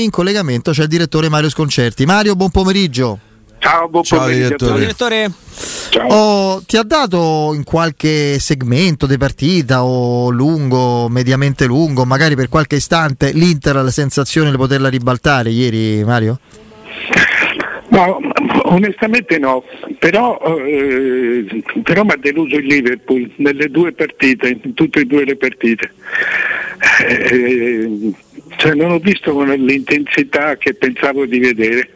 In collegamento c'è il direttore Mario Sconcerti. Mario, buon pomeriggio. Ciao, buon Ciao, pomeriggio. direttore. Direttore, Ciao. Oh, ti ha dato in qualche segmento di partita o lungo, mediamente lungo, magari per qualche istante l'Inter la sensazione di poterla ribaltare ieri, Mario? No, onestamente no, però, eh, però mi ha deluso il Liverpool nelle due partite, in tutte e due le partite. Eh, cioè non ho visto con l'intensità che pensavo di vedere,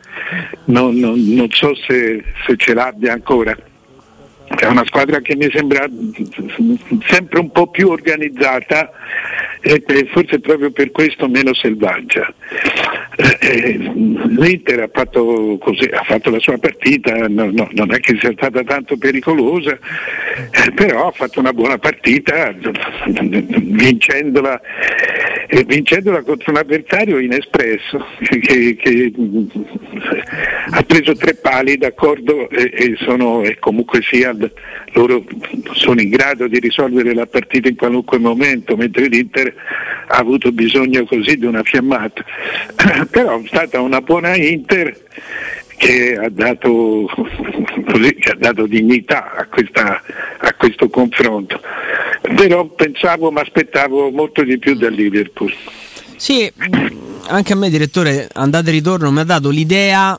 non, non- non so se, se ce l'abbia ancora. È una squadra che mi sembra sempre un po' più organizzata e forse proprio per questo meno selvaggia. Eh, L'Inter ha fatto, così, ha fatto la sua partita, no- no, non è che sia stata tanto pericolosa, eh, però ha fatto una buona partita vincendola, eh, vincendola contro un avversario inespresso che, che- ha preso tre pali d'accordo e, e sono, e comunque sia loro sono in grado di risolvere la partita in qualunque momento, mentre l'Inter ha avuto bisogno così di una fiammata. Però è stata una buona Inter che ha dato, così, che ha dato dignità a, questa- a questo confronto. Però pensavo, mi aspettavo molto di più dal Liverpool. sì, anche a me, direttore, andate e ritorno mi ha dato l'idea,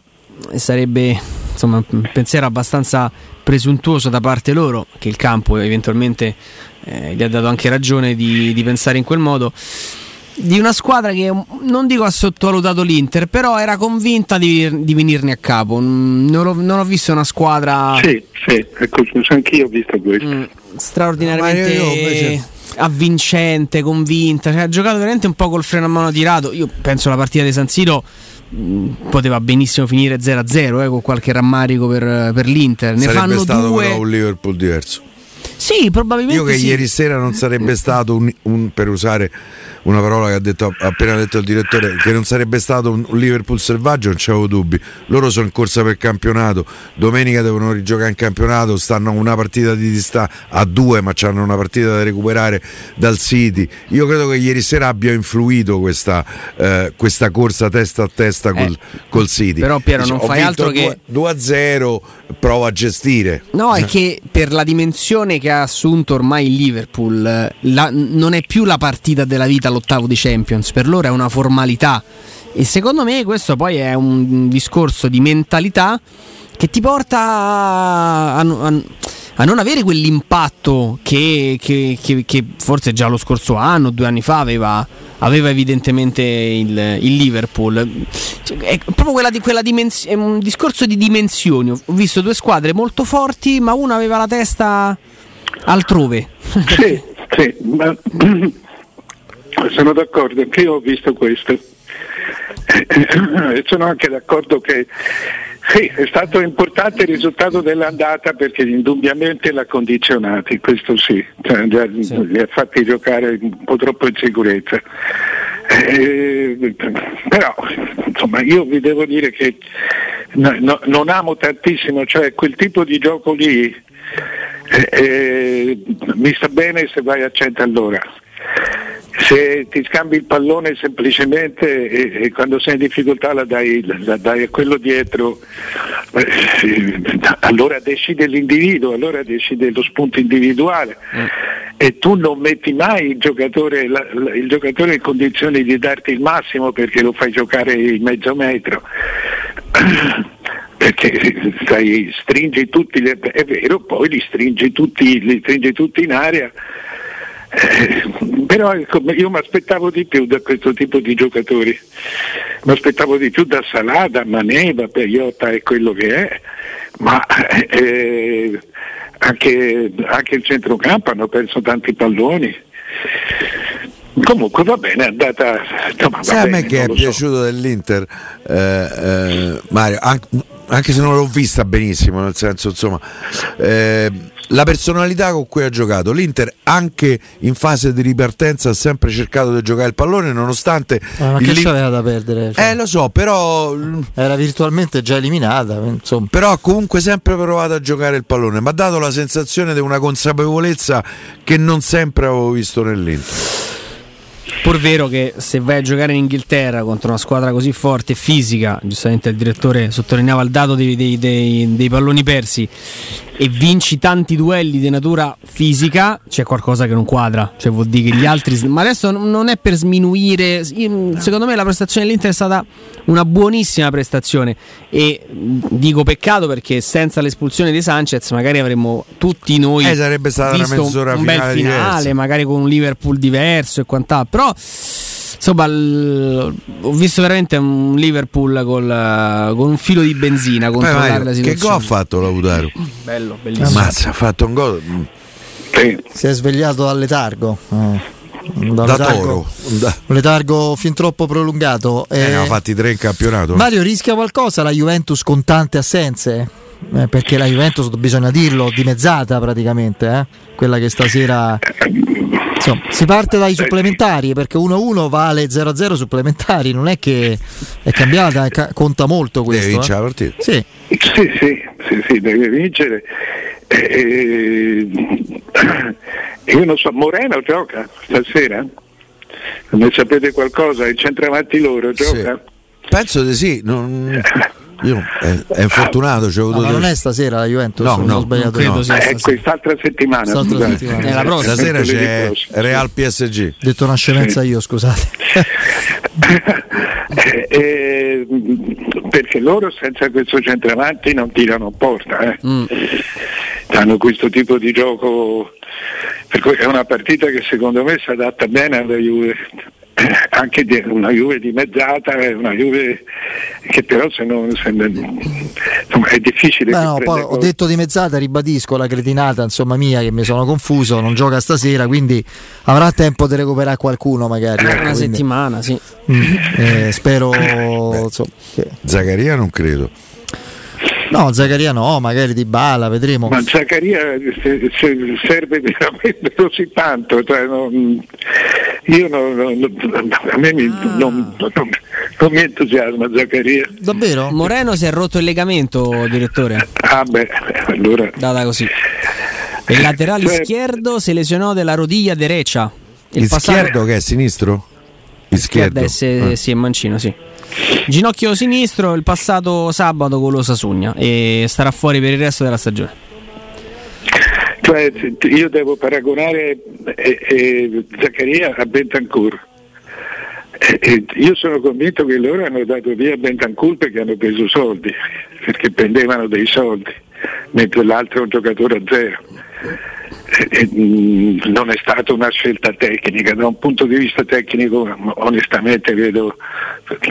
e sarebbe insomma un pensiero abbastanza presuntuoso da parte loro, che il campo eventualmente eh, gli ha dato anche ragione di, di pensare in quel modo. Di una squadra che non dico ha sottovalutato l'Inter, però era convinta di, di venirne a capo. Mm, Non ho, non ho visto una squadra Sì, sì, ecco, anch'io ho visto questo. mm, straordinariamente invece- avvincente, convinta. Cioè, ha giocato veramente un po' col freno a mano tirato. Io penso la partita di San Siro poteva benissimo finire 0-0 eh, con qualche rammarico per, per l'Inter. Ne Sarebbe fanno stato due. però un Liverpool diverso. Sì, probabilmente. Io che sì. ieri sera non sarebbe stato un, un- per usare una parola che ha, detto, appena detto il direttore, che non sarebbe stato un, un Liverpool selvaggio, non c'avevo dubbi. Loro sono in corsa per il campionato, domenica devono rigiocare in campionato, stanno a una partita di distanza a due, ma hanno una partita da recuperare dal City. Io credo che ieri sera abbia influito questa, eh, questa corsa testa a testa col, Eh, col City. però, Piero, non Ho fai altro che- 2 a 0, prova a gestire. No, è che per la dimensione che ha assunto ormai il Liverpool, la- non è più la partita della vita l'ottavo di Champions, per loro è una formalità. E secondo me questo poi è un discorso di mentalità che ti porta a, a- a non avere quell'impatto che, che- che- che forse già lo scorso anno, due anni fa, aveva, aveva evidentemente il, il Liverpool. Cioè, È proprio quella di, quella dimens- un discorso di dimensioni. Ho visto due squadre molto forti, ma una aveva la testa altrove. Sì, sì, ma sono d'accordo, anche io ho visto questo. E sono anche d'accordo che sì, è stato importante il risultato dell'andata perché indubbiamente l'ha condizionati, questo sì, cioè, li, ha, li ha fatti giocare un po' troppo in sicurezza. Eh, però insomma io vi devo dire che no- no- non amo tantissimo, cioè quel tipo di gioco lì eh, eh, mi sta bene se vai a 100 all'ora. Se ti scambi il pallone semplicemente e, e quando sei in difficoltà la dai, la dai a quello dietro, eh, allora decide l'individuo, allora decide lo spunto individuale. E tu non metti mai il giocatore, la- la- il giocatore in condizioni di darti il massimo perché lo fai giocare in mezzo metro perché sai, stringi tutti, le- è vero, poi li stringi tutti, li stringi tutti in aria. Eh, però ecco, io mi aspettavo di più da questo tipo di giocatori, mi aspettavo di più da Salada, Maneva, Periota è quello che è, ma eh, anche, anche il centrocampo hanno perso tanti palloni. Comunque va bene, è andata. Va Sai a me che è so. piaciuto dell'Inter, eh, eh, Mario, anche, anche se non l'ho vista benissimo, nel senso insomma, eh, la personalità con cui ha giocato. L'Inter anche in fase di ripartenza ha sempre cercato di giocare il pallone nonostante... Eh, ma che c'aveva da perdere? Cioè, eh lo so, però, Era virtualmente già eliminata, insomma. però ha comunque sempre provato a giocare il pallone, mi ha dato la sensazione di una consapevolezza che non sempre avevo visto nell'Inter. Pur vero che se vai a giocare in Inghilterra contro una squadra così forte e fisica, giustamente il direttore sottolineava il dato dei, dei, dei, dei palloni persi, e vinci tanti duelli di natura fisica, c'è qualcosa che non quadra. Cioè vuol dire che gli altri. Ma adesso non è per sminuire. Secondo me la prestazione dell'Inter è stata una buonissima prestazione. E dico peccato perché senza l'espulsione di Sanchez, magari avremmo tutti noi. Eh, sarebbe stata una mezz'ora un bel finale, magari con un Liverpool diverso e quant'altro. Però insomma, l- ho visto veramente un Liverpool col, con un filo di benzina. Beh, controllare Mario, la che situazione. gol ha fatto Lautaro? Bello, bellissimo. Mazza, ha fatto un gol Sì. Si è svegliato dal letargo. eh. Da da letargo- toro. Da- Un letargo fin troppo prolungato. Eh, Eh, ne ha fatti tre in campionato. Mario rischia qualcosa la Juventus con tante assenze? Eh, perché la Juventus, bisogna dirlo, dimezzata praticamente, eh? quella che stasera... Insomma, si parte dai supplementari perché 1-1 vale 0-0 supplementari, non è che è cambiata, è ca- conta molto questo. vincere eh. la partita. Sì, Sì, sì, sì, sì, deve vincere. Eh, io non so, Moreno gioca stasera? Ne sapete qualcosa? Il centravanti loro gioca? Penso di sì. non- Io, è, è infortunato. C'è No, avuto ma non è stasera la Juventus, No, non no, ho sbagliato. no. sia. Eh, quest'altra settimana. Quest'altra scusate. settimana. È la prossima. Stasera c'è. Real PSG. Detto una scemenza io, scusate. Eh, eh, perché loro senza questo centravanti non tirano in porta. Eh. Mm. Hanno questo tipo di gioco, per cui è una partita che secondo me si adatta bene alla Juve. Eh, Anche di- una Juve dimezzata, è una Juve che però se non, se insomma, è difficile. Beh, no, poi ho detto dimezzata, ribadisco la cretinata insomma mia che mi sono confuso, non gioca stasera, quindi avrà tempo di recuperare qualcuno magari. ecco, Una quindi, settimana, sì. mm, eh, spero insomma, che- Zaccaria non credo. No, Zaccaria no, magari di bala, vedremo. Ma Zaccaria se- se- serve veramente così tanto, cioè, non- io non, non- a me mi- Ah. non, non- non mi entusiasma Zaccaria. Davvero? Moreno si è rotto il legamento, direttore. Ah beh, allora Data così. Il laterale Cioè- izquierdo si lesionò della rodiglia derecha. Il Izquierdo che è sinistro? Izquierdo. Izquierdo, Eh. sì, è mancino, sì. Ginocchio sinistro il passato sabato con lo Sasugna e starà fuori per il resto della stagione. cioè, io devo paragonare eh, eh, Zaccaria a Bentancur. Eh, eh, io sono convinto che loro hanno dato via Bentancur perché hanno preso soldi, perché prendevano dei soldi, mentre l'altro è un giocatore a zero. Eh, eh, non è stata una scelta tecnica, da un punto di vista tecnico onestamente vedo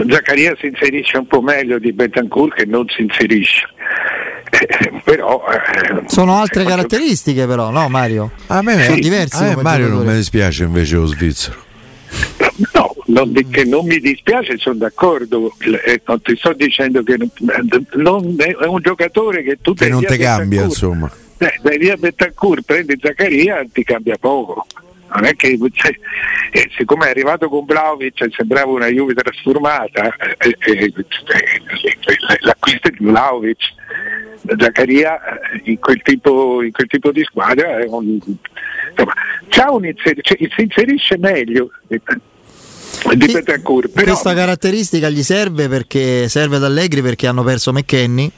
Zaccaria si inserisce un po' meglio di Bentancur che non si inserisce. Eh, però eh, Sono altre eh, caratteristiche però, no Mario? A me, Sono diversi a Mario non mi dispiace invece lo svizzero. No, non, di- che non mi dispiace, sono d'accordo, eh, non ti sto dicendo che non, non- è un giocatore che tu Che dai non te cambia, insomma. Eh, dai via Betancourt, prendi Zaccaria ti cambia poco. Non è che cioè, eh, siccome è arrivato con Vlaovic sembrava una Juve trasformata, eh, eh, eh, l'acquisto di Vlaovic, Zaccaria eh, in quel tipo, in quel tipo di squadra è un, insomma, c'ha un inser- cioè, si inserisce meglio di, Betancourt, però Questa caratteristica gli serve perché serve ad Allegri perché hanno perso McKenny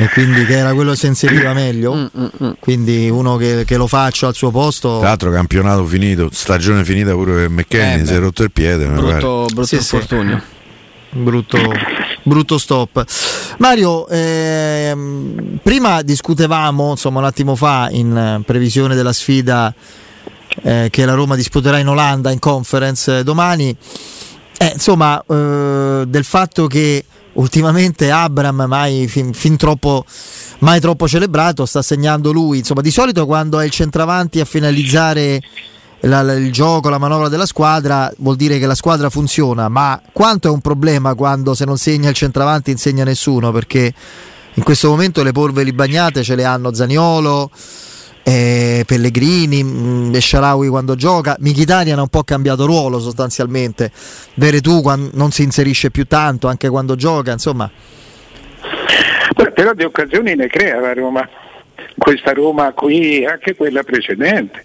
e quindi che era quello che si inseriva meglio. Mm, mm, mm. Quindi uno che, che lo faccio al suo posto. Tra l'altro campionato finito, stagione finita pure per McKenny, Eh, si è rotto il piede. Brutto, brutto Sì, sì. infortunio. brutto, brutto stop. Mario, ehm, prima discutevamo insomma un attimo fa in previsione della sfida eh, che la Roma disputerà in Olanda in conference eh, domani. Eh, insomma, eh, del fatto che ultimamente Abram, mai fin, fin troppo, mai troppo celebrato, sta segnando lui. Insomma, di solito quando è il centravanti a finalizzare la- la- il gioco, la manovra della squadra, vuol dire che la squadra funziona. Ma quanto è un problema quando se non segna il centravanti insegna nessuno? Perché in questo momento le polveri bagnate ce le hanno Zaniolo. Eh, Pellegrini, mh, Sharawi quando gioca, Michitarian ha un po' cambiato ruolo sostanzialmente. Veretù non si inserisce più tanto anche quando gioca, insomma. Beh, però di occasioni ne crea la Roma, questa Roma qui, anche quella precedente,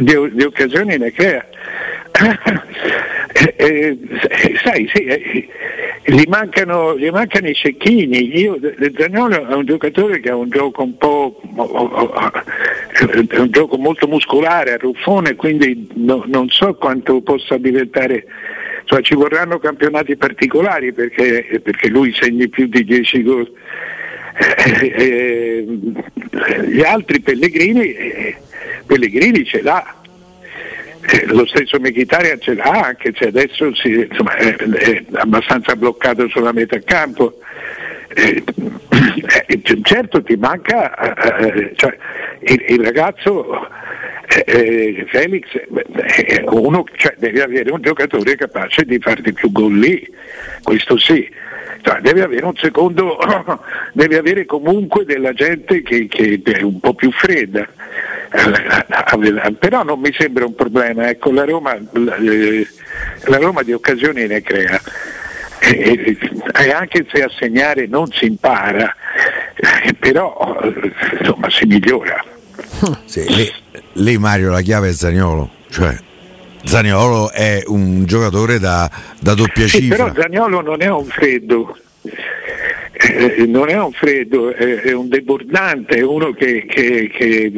di, di occasioni ne crea. Eh, eh, sai, sì, eh, gli, mancano, gli, mancano, i cecchini. Io, Zagnolo è un giocatore che ha un gioco un po' è un gioco molto muscolare, a ruffone, quindi no, non so quanto possa diventare. Cioè, ci vorranno campionati particolari perché, perché lui segni più di 10 gol. Eh, eh, gli altri Pellegrini, Pellegrini ce l'ha, eh, lo stesso Mkhitaryan ce l'ha anche se adesso si, insomma, è, è, abbastanza bloccato sulla metà campo. Eh, eh, certo ti manca eh, cioè, il, il, ragazzo eh, Felix uno cioè, deve avere un giocatore capace di farti più gol lì questo sì cioè, deve avere un secondo deve avere comunque della gente che, che è un po' più fredda però non mi sembra un problema, ecco, la, Roma, eh, la Roma di occasioni ne crea e anche se a segnare non si impara, eh, però insomma si migliora. Sì, lì, lì, Mario la chiave è Zagnolo, cioè Zagnolo è un giocatore da, da doppia sì, cifra. Però Zagnolo non è un freddo, eh, non è un freddo, è, è un debordante, è uno che, che, che,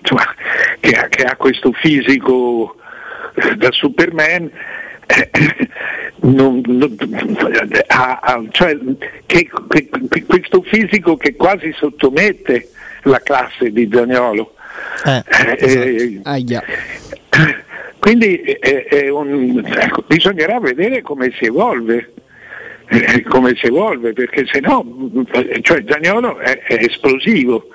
insomma, che, ha, che ha questo fisico da Superman. Eh, non, non, ha, cioè, che, che, questo fisico che quasi sottomette la classe di Zagnolo. Eh, eh, esatto. Quindi è un, ecco, bisognerà vedere come si evolve eh, come si evolve, perché se no, cioè Zagnolo è, è esplosivo,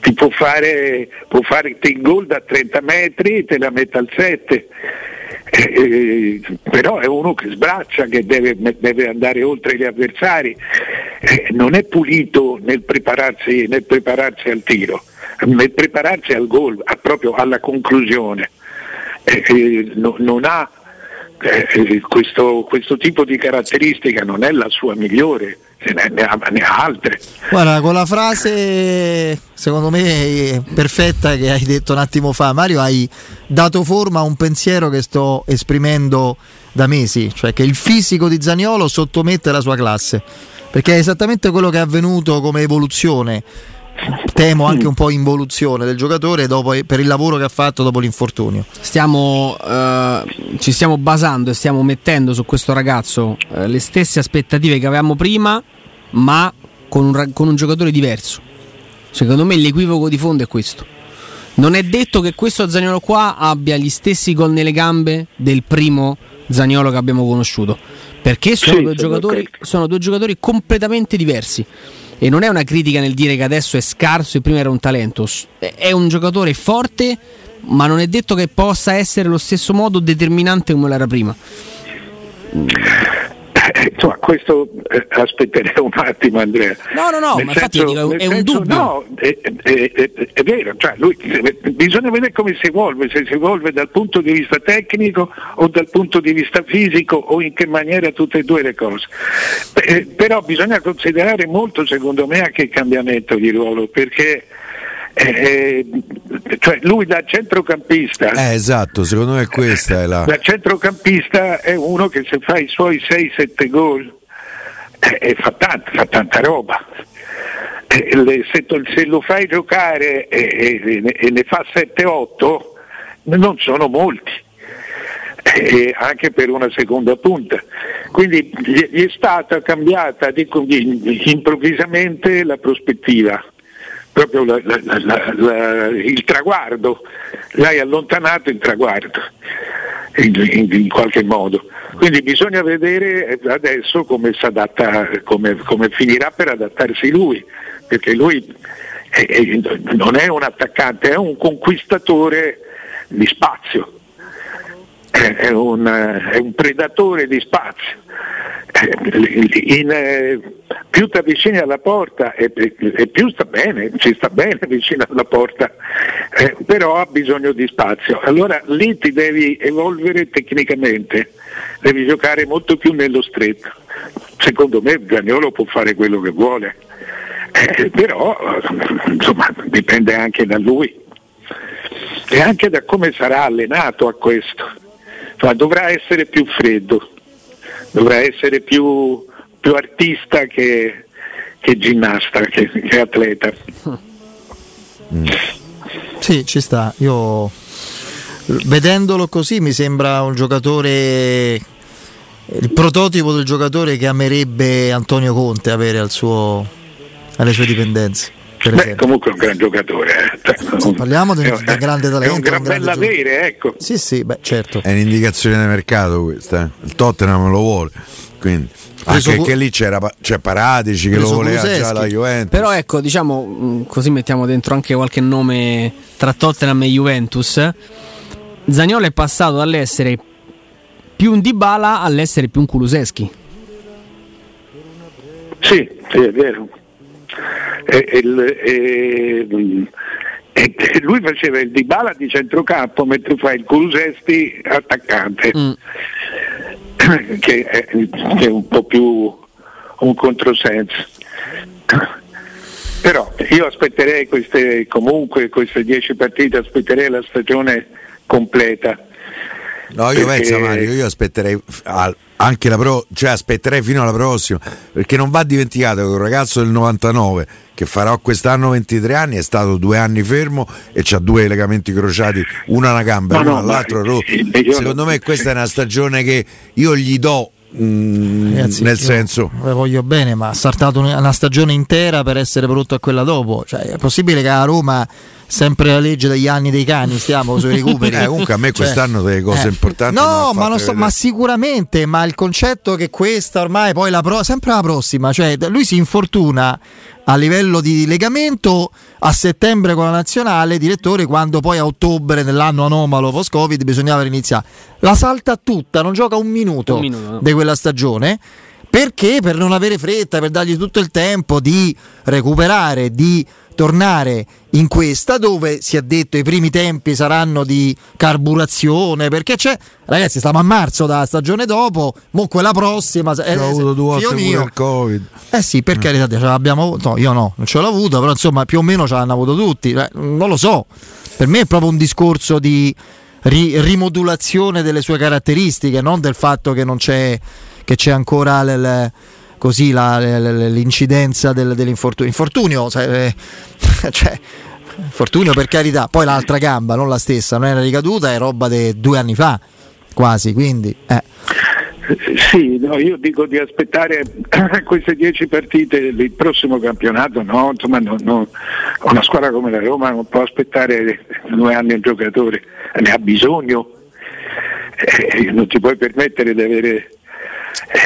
ti può fare, può fare il gol da 30 metri e te la mette al 7. Eh, eh, però è uno che sbraccia, che deve, deve andare oltre gli avversari, eh, non è pulito nel prepararsi, nel prepararsi, al tiro, nel prepararsi al gol, proprio alla conclusione. Eh, no, non ha eh, questo, questo, tipo di caratteristica non è la sua migliore, ne, ne, ha, ne, ha, altre. Guarda, con la frase secondo me perfetta che hai detto un attimo fa, Mario, hai dato forma a un pensiero che sto esprimendo da mesi, cioè che il fisico di Zaniolo sottomette la sua classe, perché è esattamente quello che è avvenuto come evoluzione temo anche un po' involuzione del giocatore dopo, per il lavoro che ha fatto dopo l'infortunio. Stiamo, eh, ci stiamo basando e stiamo mettendo su questo ragazzo eh, le stesse aspettative che avevamo prima, ma con un, con un giocatore diverso. Secondo me l'equivoco di fondo è questo. Non è detto che questo Zagnolo qua abbia gli stessi gol nelle gambe del primo Zagnolo che abbiamo conosciuto, perché sono, sì, due, giocatori, sono due giocatori completamente diversi e non è una critica nel dire che adesso è scarso e prima era un talento, è un giocatore forte, ma non è detto che possa essere allo stesso modo determinante come l'era prima. Eh, insomma, questo eh, aspetterei un attimo Andrea. No, no, no, nel ma senso, infatti è, un senso, dubbio. No, è, è, è vero, cioè lui, bisogna vedere come si evolve, se si evolve dal punto di vista tecnico o dal punto di vista fisico o in che maniera tutte e due le cose. Eh, però bisogna considerare molto secondo me anche il cambiamento di ruolo perché eh, cioè lui da centrocampista eh, esatto secondo me questa è la da centrocampista è uno che se fa i suoi 6-7 gol eh, fa, tanta, fa tanta roba eh, le, se, se, lo fai giocare e ne fa 7-8 non sono molti eh, anche per una seconda punta. Quindi gli è stata cambiata dico, improvvisamente la prospettiva proprio la, la, la, il traguardo, l'hai allontanato il traguardo in, in, in, qualche modo. Quindi bisogna vedere adesso come, come, come finirà per adattarsi lui, perché lui è, è, non è un attaccante, è un conquistatore di spazio, è, è un, è un predatore di spazio in, eh, più ti avvicini alla porta e, e, più sta bene, ci sta bene vicino alla porta, eh, però ha bisogno di spazio. Allora lì ti devi evolvere tecnicamente, devi giocare molto più nello stretto. Secondo me Gagnolo può fare quello che vuole, eh, però insomma, dipende anche da lui e anche da come sarà allenato a questo insomma, dovrà essere più freddo, dovrà essere più, più artista che, che ginnasta, che, che atleta. Mm. Sì, ci sta. Io vedendolo così mi sembra un giocatore il prototipo del giocatore che amerebbe Antonio Conte avere al suo, alle sue dipendenze. Beh, comunque è un gran giocatore. Eh. Sì, parliamo di un grande talento. È un gran bell'avere, ecco. Sì, sì, beh, certo. È un'indicazione di mercato questa. Eh. Il Tottenham lo vuole. Quindi. Anche che lì c'era, c'è Paratici che lo voleva Kuluseschi. già la Juventus. Però ecco, diciamo, mm, così mettiamo dentro anche qualche nome tra Tottenham e Juventus. Zagnolo è passato dall'essere più un Dybala all'essere più un Kuluseschi. Sì, sì, è vero. E, e, e, lui faceva il Dybala di centrocampo mentre fa il Kuluseschi attaccante. Mm. Che, è, che è un po' più un controsenso. Però io aspetterei queste, comunque queste dieci partite, aspetterei la stagione completa. No, io perché... penso Mario, io aspetterei anche la pro, cioè aspetterei fino alla prossima, perché non va dimenticato che un ragazzo del 99 che farà quest'anno 23 anni è stato due anni fermo e ha due legamenti crociati, una una gamba e no, uno no, all'altro rotto. Secondo me questa è una stagione che io gli do Mm, Ragazzi, nel senso voglio bene ma ha saltato una stagione intera per essere pronto a quella dopo cioè, è possibile che a Roma sempre la legge degli anni dei cani, stiamo sui recuperi. eh, comunque a me cioè, quest'anno delle cose eh. importanti. No, ma, so, ma, sicuramente, ma il concetto che questa ormai poi la pro- sempre la prossima, cioè lui si infortuna a livello di legamento a settembre con la nazionale, direttore, quando poi a ottobre nell'anno anomalo post-Covid bisognava iniziare. La salta tutta, non gioca un minuto, un minuto no. di quella stagione. Perché? Per non avere fretta, per dargli tutto il tempo di recuperare, di tornare in questa dove si è detto i primi tempi saranno di carburazione perché c'è ragazzi stiamo a marzo da stagione dopo mo quella prossima eh, ho avuto due volte il covid eh sì per eh. carità ce l'abbiamo no, io no non ce l'ho avuto però insomma più o meno ce l'hanno avuto tutti eh, non lo so per me è proprio un discorso di ri- rimodulazione delle sue caratteristiche non del fatto che non c'è che c'è ancora l- così la, l'incidenza del, dell'infortunio. Infortunio, cioè, cioè, infortunio per carità, poi l'altra gamba, non la stessa, non era ricaduta, è roba di due anni fa, quasi, quindi... Eh. Sì, no, io dico di aspettare queste dieci partite il prossimo campionato, no, insomma, no, no. una squadra come la Roma non può aspettare due anni un giocatore, ne ha bisogno, eh, non ti puoi permettere di avere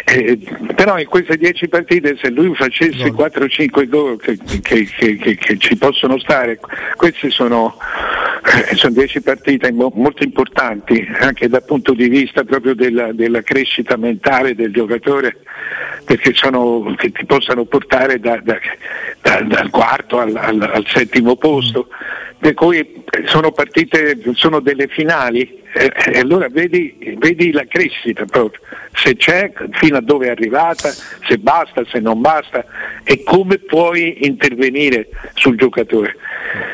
eh, però in queste 10 partite se lui facesse 4-5 gol che, che, che, che, ci possono stare, queste sono, eh, sono 10 partite molto importanti anche dal punto di vista proprio della, della crescita mentale del giocatore perché sono, che ti possano portare da, da, da, dal quarto al, al, al settimo posto per cui sono partite, sono delle finali e eh, allora vedi, vedi, la crescita proprio, se c'è, fino a dove è arrivata, se basta, se non basta e come puoi intervenire sul giocatore.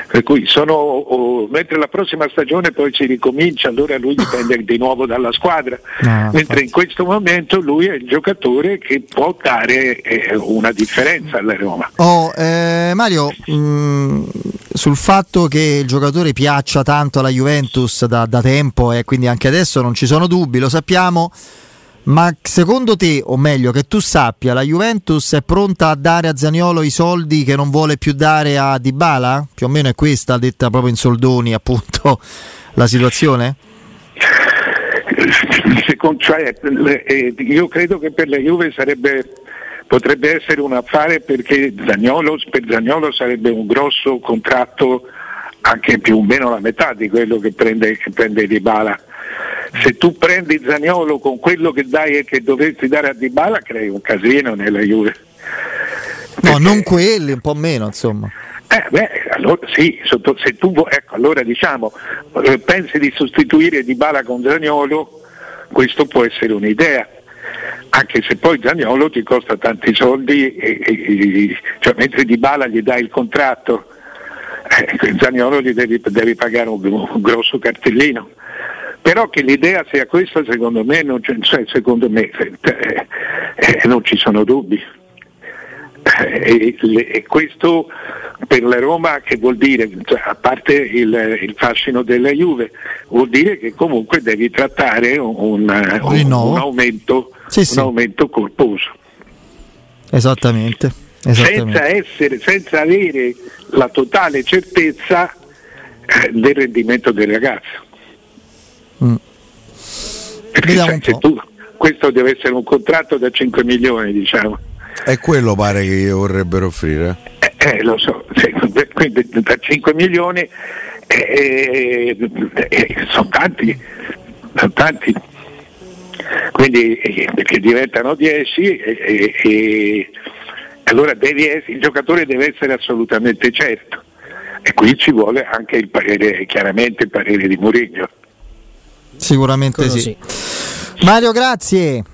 Per cui sono, oh, mentre la prossima stagione poi si ricomincia, allora lui dipende di nuovo dalla squadra, no, mentre in questo momento lui è il giocatore che può dare eh, una differenza alla Roma. Oh, eh, Mario, mh, mm, sul fatto che il giocatore piaccia tanto alla Juventus da, da tempo e quindi anche adesso non ci sono dubbi, lo sappiamo. Ma secondo te, o meglio, che tu sappia, la Juventus è pronta a dare a Zaniolo i soldi che non vuole più dare a Dybala? Più o meno è questa, detta proprio in soldoni, appunto, la situazione? Secondo, cioè, eh, io credo che per la Juve sarebbe, potrebbe essere un affare perché Zagnolo, per Zagnolo sarebbe un grosso contratto anche più o meno la metà di quello che prende, che prende Dybala se tu prendi Zaniolo con quello che dai e che dovresti dare a Dybala crei un casino nella Juve. No, non quelli, un po' meno insomma. Eh beh, allora sì, se tu ecco, allora diciamo, eh, pensi di sostituire Dybala con Zaniolo, questo può essere un'idea, anche se poi Zaniolo ti costa tanti soldi, e, e, cioè, mentre Dybala gli dai il contratto, eh, Zaniolo gli devi, devi pagare un, un grosso cartellino Però che l'idea sia questa secondo me non, cioè, secondo me, eh, eh, non ci sono dubbi. Eh, e, e, questo per la Roma che vuol dire, cioè, a parte il, il, fascino della Juve, vuol dire che comunque devi trattare un, un, un aumento, sì, sì. aumento corposo. Esattamente. Esattamente. Senza, essere, senza avere la totale certezza eh, del rendimento del ragazzo. Mm. Perché sai, tu, questo deve essere un contratto da 5 milioni, diciamo. E quello pare che vorrebbero offrire. Eh, eh, lo so, quindi da 5 milioni eh, eh, eh, sono tanti, sono tanti. Quindi eh, perché diventano 10 e allora essere, il giocatore deve essere assolutamente certo e qui ci vuole anche il parere, chiaramente il parere di Murillo. Sicuramente sì. sì. Mario, grazie.